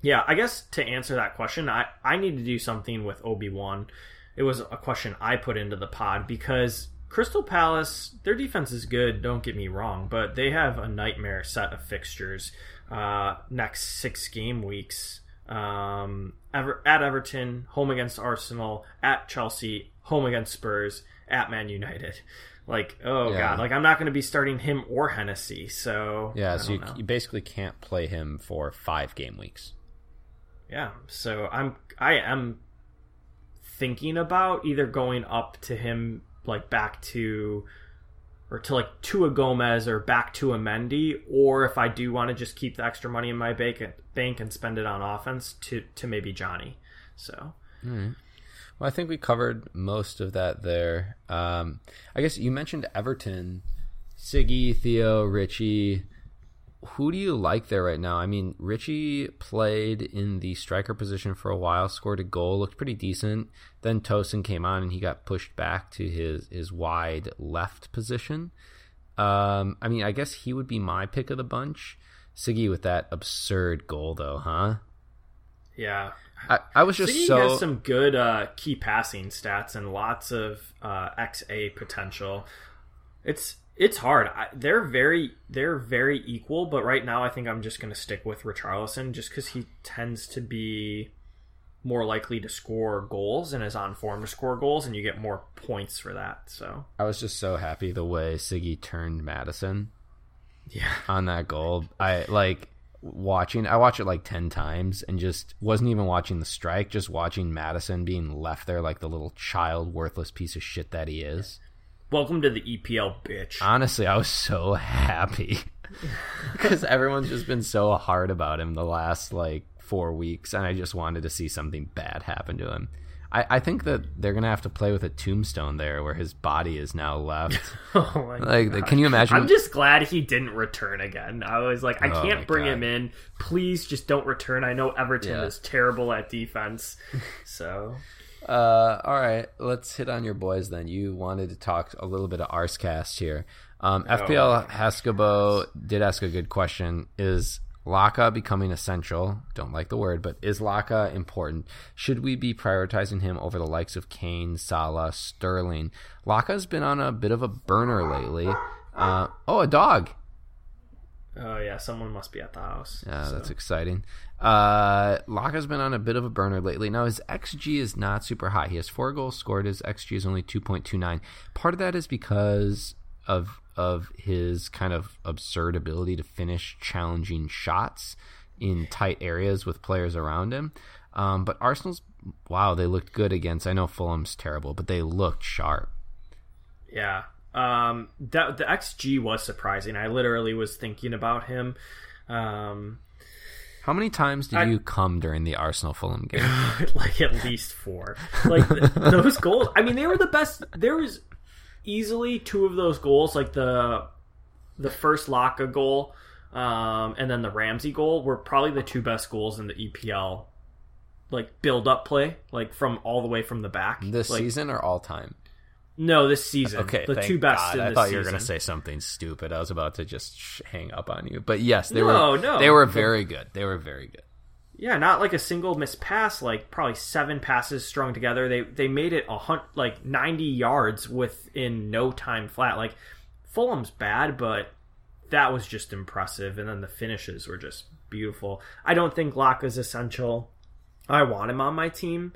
Yeah, I guess to answer that question, I, I need to do something with Obi Wan. It was a question I put into the pod because Crystal Palace, their defense is good, don't get me wrong, but they have a nightmare set of fixtures uh, next six game weeks. Um, Ever- at Everton, home against Arsenal, at Chelsea, home against Spurs, at Man United. Like, oh Yeah. god, like I'm not going to be starting him or Hennessy. So Yeah, so you, you basically can't play him for five game weeks. Yeah, so I'm I am thinking about either going up to him like back to or to like to a Gomez or back to a Mendy, or if I do want to just keep the extra money in my bank bank and spend it on offense to to maybe Johnny. So Well, Well, I think we covered most of that there. Um, I guess you mentioned Everton, Siggy, Theo, Richie. Who do you like there right now? I mean, Richie played in the striker position for a while, scored a goal, looked pretty decent. Then Tosun came on and he got pushed back to his his wide left position. Um, I mean, I guess he would be my pick of the bunch. Siggy with that absurd goal, though, huh? Yeah, I, I was just Siggy so has some good uh, key passing stats and lots of uh, XA potential. It's it's hard. I, they're very they're very equal, but right now I think I'm just going to stick with Richarlison just because he tends to be more likely to score goals and is on form to score goals, and you get more points for that. So I was just so happy the way Siggy turned Maddison yeah, on that goal. I like watching I watched it like 10 times and just wasn't even watching the strike, just watching Maddison being left there like the little child worthless piece of shit that he is. welcome to the EPL, bitch. Honestly, I was so happy because everyone's just been so hard about him the last like 4 weeks and I just wanted to see something bad happen to him. I, I think that they're gonna have to play with a tombstone there, where his body is now left. Oh my like, gosh. can you imagine? I'm just glad he didn't return again. I was like, I Oh can't bring God. him in. Please just don't return. I know Everton Yeah. is terrible at defense. So Uh, all right, let's hit on your boys then. You wanted to talk a little bit of Arscast here. Um, FPL Haskabo did ask a good question. Is Laka becoming essential? Don't like the word, but is Laka important? Should we be prioritizing him over the likes of Kane, Salah, Sterling? Laka's been on a bit of a burner lately. Uh, oh, a dog. Oh yeah, someone must be at the house. Yeah, So, that's exciting. Uh, Laka's been on a bit of a burner lately. Now his xG is not super high. He has four goals scored. His xG is only two point two nine. Part of that is because of of his kind of absurd ability to finish challenging shots in tight areas with players around him. Um, but Arsenal's wow, they looked good against. I know Fulham's terrible, but they looked sharp. yeah. Um, that the XG was surprising. I literally was thinking about him. Um, How many times did I- you come during the Arsenal Fulham game? like at least four. Like th- those goals. I mean, they were the best. There was easily two of those goals, like the the first Laka goal, um, and then the Ramsey goal, were probably the two best goals in the EPL. Like build up play, like from all the way from the back. This like, season or all time? No, this season. Okay, the two best. God. I thought you were going to say something stupid. I was about to just sh- hang up on you, but yes, they No, were. no. they were very good. They were very good. Yeah, not like a single missed pass. Like probably seven passes strung together. They they made it a hunt like ninety yards within no time flat. Like Fulham's bad, but that was just impressive. And then the finishes were just beautiful. I don't think Laka's essential. I want him on my team,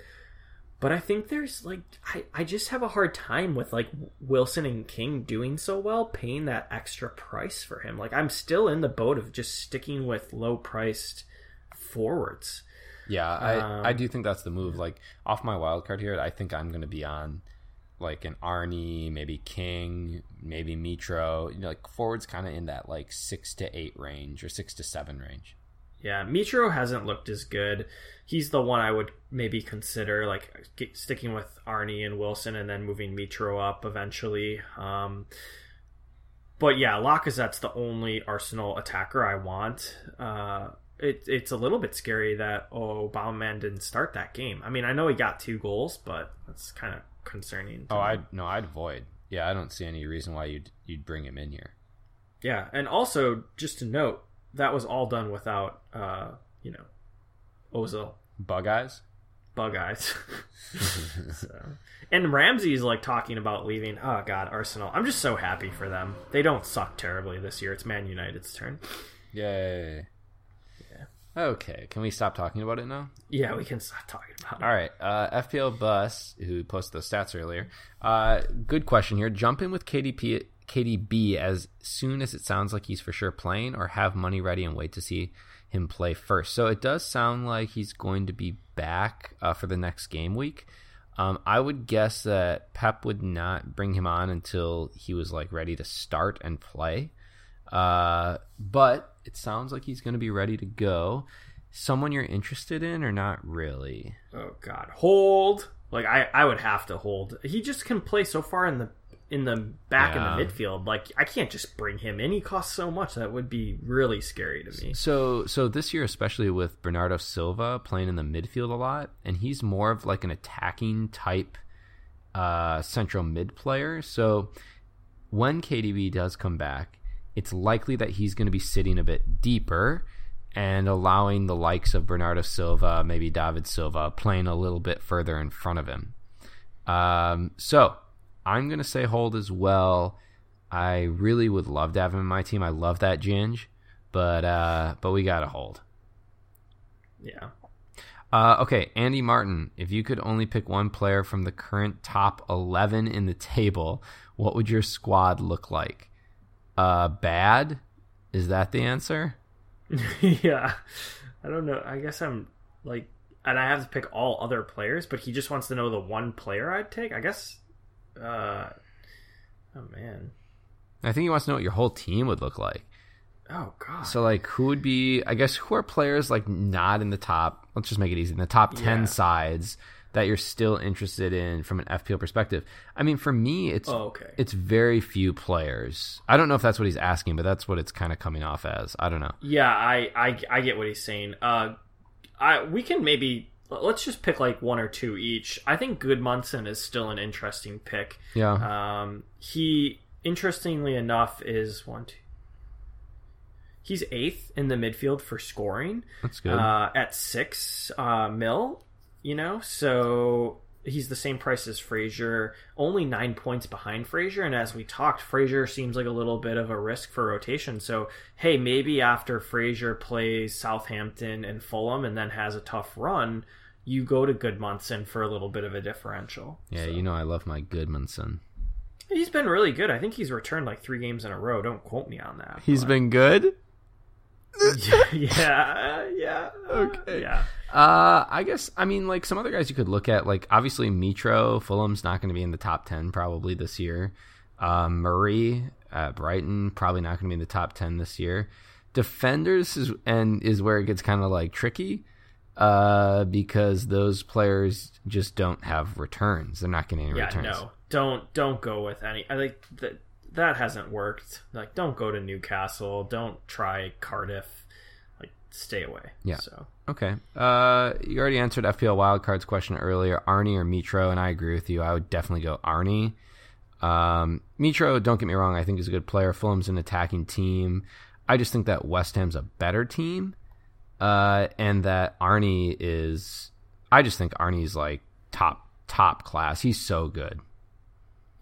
but I think there's like I, I just have a hard time with like Wilson and King doing so well, paying that extra price for him. Like I'm still in the boat of just sticking with low priced forwards. Yeah, I Um, I do think that's the move. Like off my wild card here, I think I'm going to be on like an Arnie, maybe King, maybe Mitro. You know, like forwards kind of in that like six to eight range or six to seven range. Yeah, Mitro hasn't looked as good. He's the one I would maybe consider like get, sticking with Arnie and Wilson and then moving Mitro up eventually. Um, but yeah, Lacazette's the only Arsenal attacker I want. Uh, it, it's a little bit scary that oh, Bauman didn't start that game. I mean, I know he got two goals, but that's kind of concerning. Oh. I no, I'd void. Yeah, I don't see any reason why you'd you'd bring him in here. Yeah, and also just to note that was all done without uh, you know Ozil. Bug eyes. bug eyes. so. And Ramsey's like talking about leaving. Oh God, Arsenal. I'm just so happy for them. They don't suck terribly this year. It's Man United's turn. Yay. Okay, can we stop talking about it now? Yeah, we can stop talking about it. All right, uh, FPL Bus, who posted those stats earlier. Uh, good question here. Jump in with KDP, KDB as soon as it sounds like he's for sure playing, or have money ready and wait to see him play first. So it does sound like he's going to be back uh, for the next game week. Um, I would guess that Pep would not bring him on until he was like ready to start and play. Uh, but it sounds like he's going to be ready to go. Someone you're interested in or not really? Oh God, hold Like I, I would have to hold. He just can play so far in the in the back Yeah. in the midfield. Like I can't just bring him in. He costs so much that would be really scary to me. So so this year, especially with Bernardo Silva playing in the midfield a lot, and he's more of like an attacking type uh, central mid player. So when KDB does come back, it's likely that he's going to be sitting a bit deeper and allowing the likes of Bernardo Silva, maybe David Silva, playing a little bit further in front of him. Um, so I'm going to say hold as well. I really would love to have him in my team. I love that Ginge, but uh, but we got to hold. Yeah. Uh, okay, Andy Martin. If you could only pick one player from the current top 11 in the table, what would your squad look like? Uh, bad? Is that the answer? yeah. I don't know. I guess I'm like, and I have to pick all other players, but he just wants to know the one player I'd take. I guess. Uh, oh man. I think he wants to know what your whole team would look like. Oh god. So, like, who would be? I guess who are players like not in the top? Let's just make it easy. In the top ten Yeah. sides that you're still interested in from an FPL perspective. I mean, for me, it's Oh, okay. it's very few players. I don't know if that's what he's asking, but that's what it's kind of coming off as. I don't know. Yeah, I, I I get what he's saying. Uh, I we can maybe let's just pick like one or two each. I think Gudmundsson is still an interesting pick. Yeah. Um, he interestingly enough is one two. He's eighth in the midfield for scoring. That's good. Uh, at six uh, mil, you know, so he's the same price as Fraser, only nine points behind Fraser. And as we talked, Fraser seems like a little bit of a risk for rotation. So hey, maybe after Fraser plays Southampton and Fulham and then has a tough run, you go to Gudmundsson for a little bit of a differential. yeah, So- you know I love my Gudmundsson. He's been really good. I think he's returned like three games in a row. Don't quote me on that. He's but- been good. Yeah, yeah, Okay. yeah. Uh, I guess I mean like some other guys you could look at like obviously Mitro Fulham's not going to be in the top ten probably this year. Um, Murray at Brighton probably not going to be in the top ten this year. Defenders is and is where it gets kind of like tricky, uh, because those players just don't have returns. They're not getting any Yeah, returns. no, don't don't go with any. I think that that hasn't worked. Like, don't go to Newcastle. Don't try Cardiff. Like, stay away. Yeah. So Okay. Uh, you already answered FPL wildcards question earlier. Arnie or Mitro, and I agree with you. I would definitely go Arnie. Um, Mitro, don't get me wrong, I think is a good player. Fulham's an attacking team. I just think that West Ham's a better team, uh, and that Arnie is. I just think Arnie's like top top class. He's so good.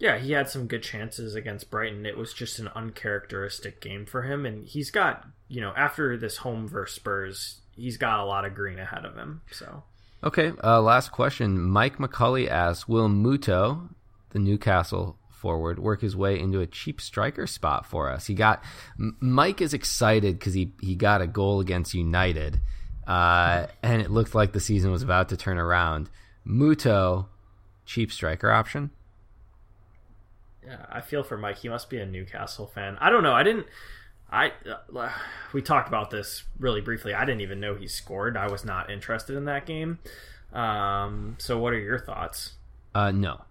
Yeah, he had some good chances against Brighton. It was just an uncharacteristic game for him, and he's got you know after this home versus Spurs, he's got a lot of green ahead of him. So Okay, uh, last question. Mike McCully asks, "Will Muto, the Newcastle forward, work his way into a cheap striker spot for us?" He got Mike is excited because he he got a goal against United, uh, and it looked like the season was about to turn around. Muto, cheap striker option. Yeah, I feel for Mike. He must be a Newcastle fan. I don't know. I didn't. I uh, we talked about this really briefly. I didn't even know he scored. I was not interested in that game. Um, so, what are your thoughts? Uh, no,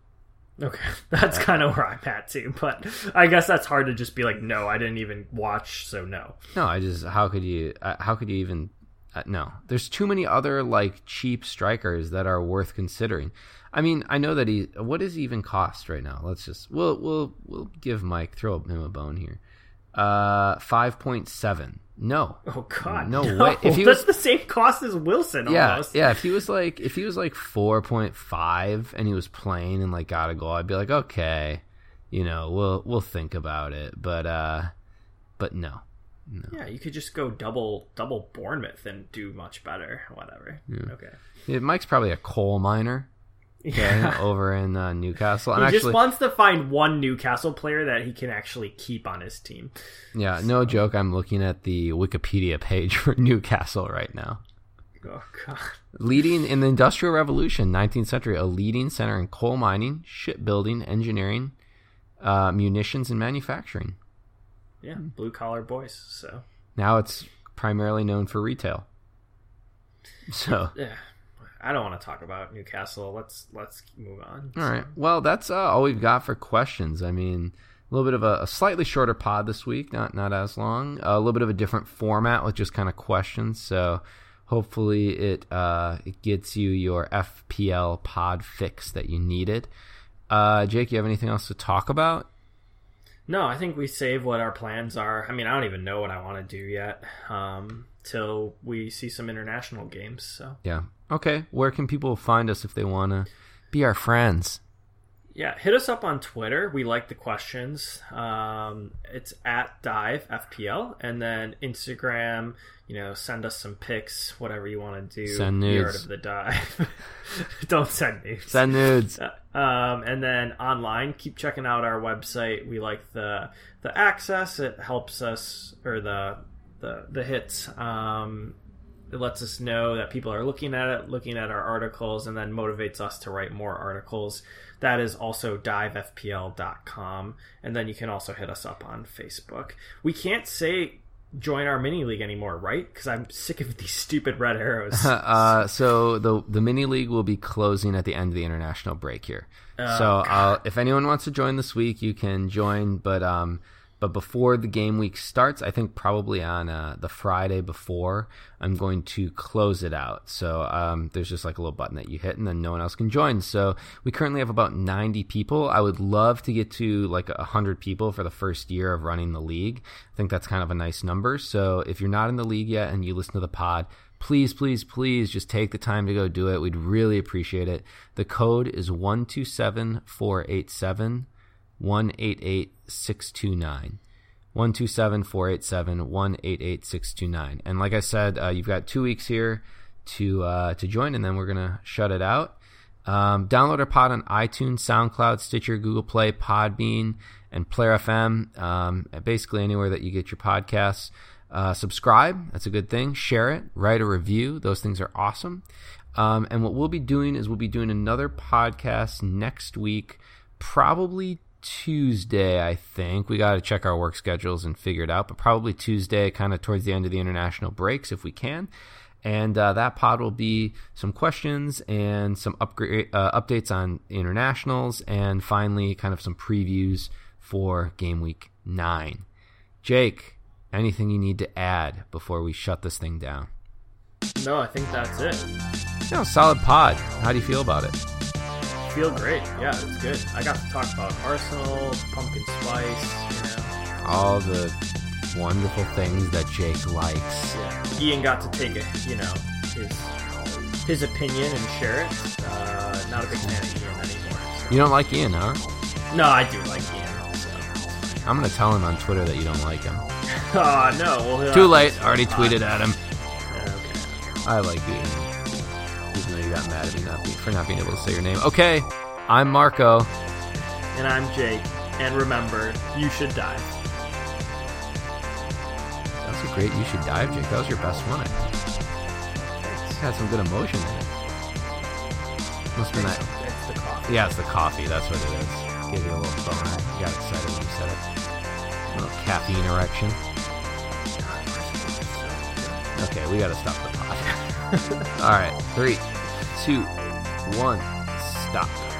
Okay, that's kind of where I'm at too. But I guess that's hard to just be like, no, I didn't even watch, so no. no. I just how could you uh, how could you even uh, no? There's too many other like cheap strikers that are worth considering. I mean, I know that he. What does he even cost right now? Let's just we'll we'll we'll give Mike throw him a bone here. Uh, five point seven. No. Oh God, No way. If he that's was- the same cost as Wilson. Yeah, Almost. yeah. If he was like if he was like four point five and he was playing and like got a goal, I'd be like, okay, you know, we'll we'll think about it. But uh, but no, Yeah, you could just go double double Bournemouth and do much better. Whatever. Okay. Yeah, Mike's probably a coal miner. Okay, over in uh, Newcastle. He I'm just actually, wants to find one Newcastle player that he can actually keep on his team. yeah, no joke. I'm looking at the Wikipedia page for Newcastle right now. Oh God. Leading in the Industrial Revolution, 19th century, a leading center in coal mining, shipbuilding, engineering, uh, munitions, and manufacturing. Yeah, blue collar boys. So Now it's primarily known for retail. So yeah, I don't want to talk about Newcastle. Let's let's move on. All right. Well, that's uh, all we've got for questions. I mean, a little bit of a, a, slightly shorter pod this week, not not as long. a little bit of a different format with just kind of questions. So hopefully it uh, it gets you your FPL pod fix that you needed. Uh, Jake, you have anything else to talk about? No, I think we save what our plans are. I mean, I don't even know what I want to do yet um, till we see some international games. So yeah, okay. Where can people find us if they want to be our friends? Yeah, hit us up on Twitter. We like the questions. Um, it's at Dive FPL, and then Instagram. You know, send us some pics, whatever you want to do. Send nudes. of the dive. Don't send nudes. Send nudes. Um, and then online, keep checking out our website. We like the the access. It helps us, or the the the hits. Um, it lets us know that people are looking at it, looking at our articles, and then motivates us to write more articles. That is also divefpl.com. And then you can also hit us up on Facebook. We can't say join our mini league anymore, right? Because I'm sick of these stupid red arrows. uh, so the the mini league will be closing at the end of the international break here. Oh, so uh, if anyone wants to join this week, you can join. But um, but before the game week starts, I think probably on uh, the Friday before, I'm going to close it out. So um, there's just like a little button that you hit, and then no one else can join. So we currently have about 90 people. I would love to get to like 100 people for the first year of running the league. I think that's kind of a nice number. So if you're not in the league yet and you listen to the pod, please, please, please just take the time to go do it. We'd really appreciate it. The code is 127487. 188629. 127 487 188629. And like I said, uh, you've got two weeks here to uh, to join, and then we're going to shut it out. Um, download our pod on iTunes, SoundCloud, Stitcher, Google Play, Podbean, and Player FM. Um, basically, anywhere that you get your podcasts. Uh, subscribe, that's a good thing. Share it, write a review. Those things are awesome. Um, and what we'll be doing is we'll be doing another podcast next week, probably Tuesday, I think. We got to check our work schedules and figure it out, but probably Tuesday, kind of towards the end of the international breaks, if we can. And uh, that pod will be some questions and some upgrade uh, updates on internationals, and finally, kind of some previews for game week nine. Jake, anything you need to add before we shut this thing down? No, I think that's it. You know, solid pod. How do you feel about it? Feel great. Yeah, it's good. I got to talk about Arsenal, pumpkin spice, you know. All the wonderful things that Jake likes. Yeah. Ian got to take it, you know, his his opinion and share it. Uh, not a big fan of Ian anymore. So. You don't like Ian, huh? No, I do like Ian. So. I'm gonna tell him on Twitter that you don't like him. Uh, no. Well, Too late. Already tweeted at him. Okay. I like Ian got mad at me not be, for not being able to say your name. Okay, I'm Marco. And I'm Jake. And remember, you should dive. That's a great You Should Dive, Jake. That was your best one, I think. It's had some good emotion in it. Must be that. It's the coffee. Yeah, it's the coffee. That's what it is. Gave you a little boner. You got excited when you said it. A little caffeine erection. Okay, we gotta stop the pod. All right, three, two, one, stop.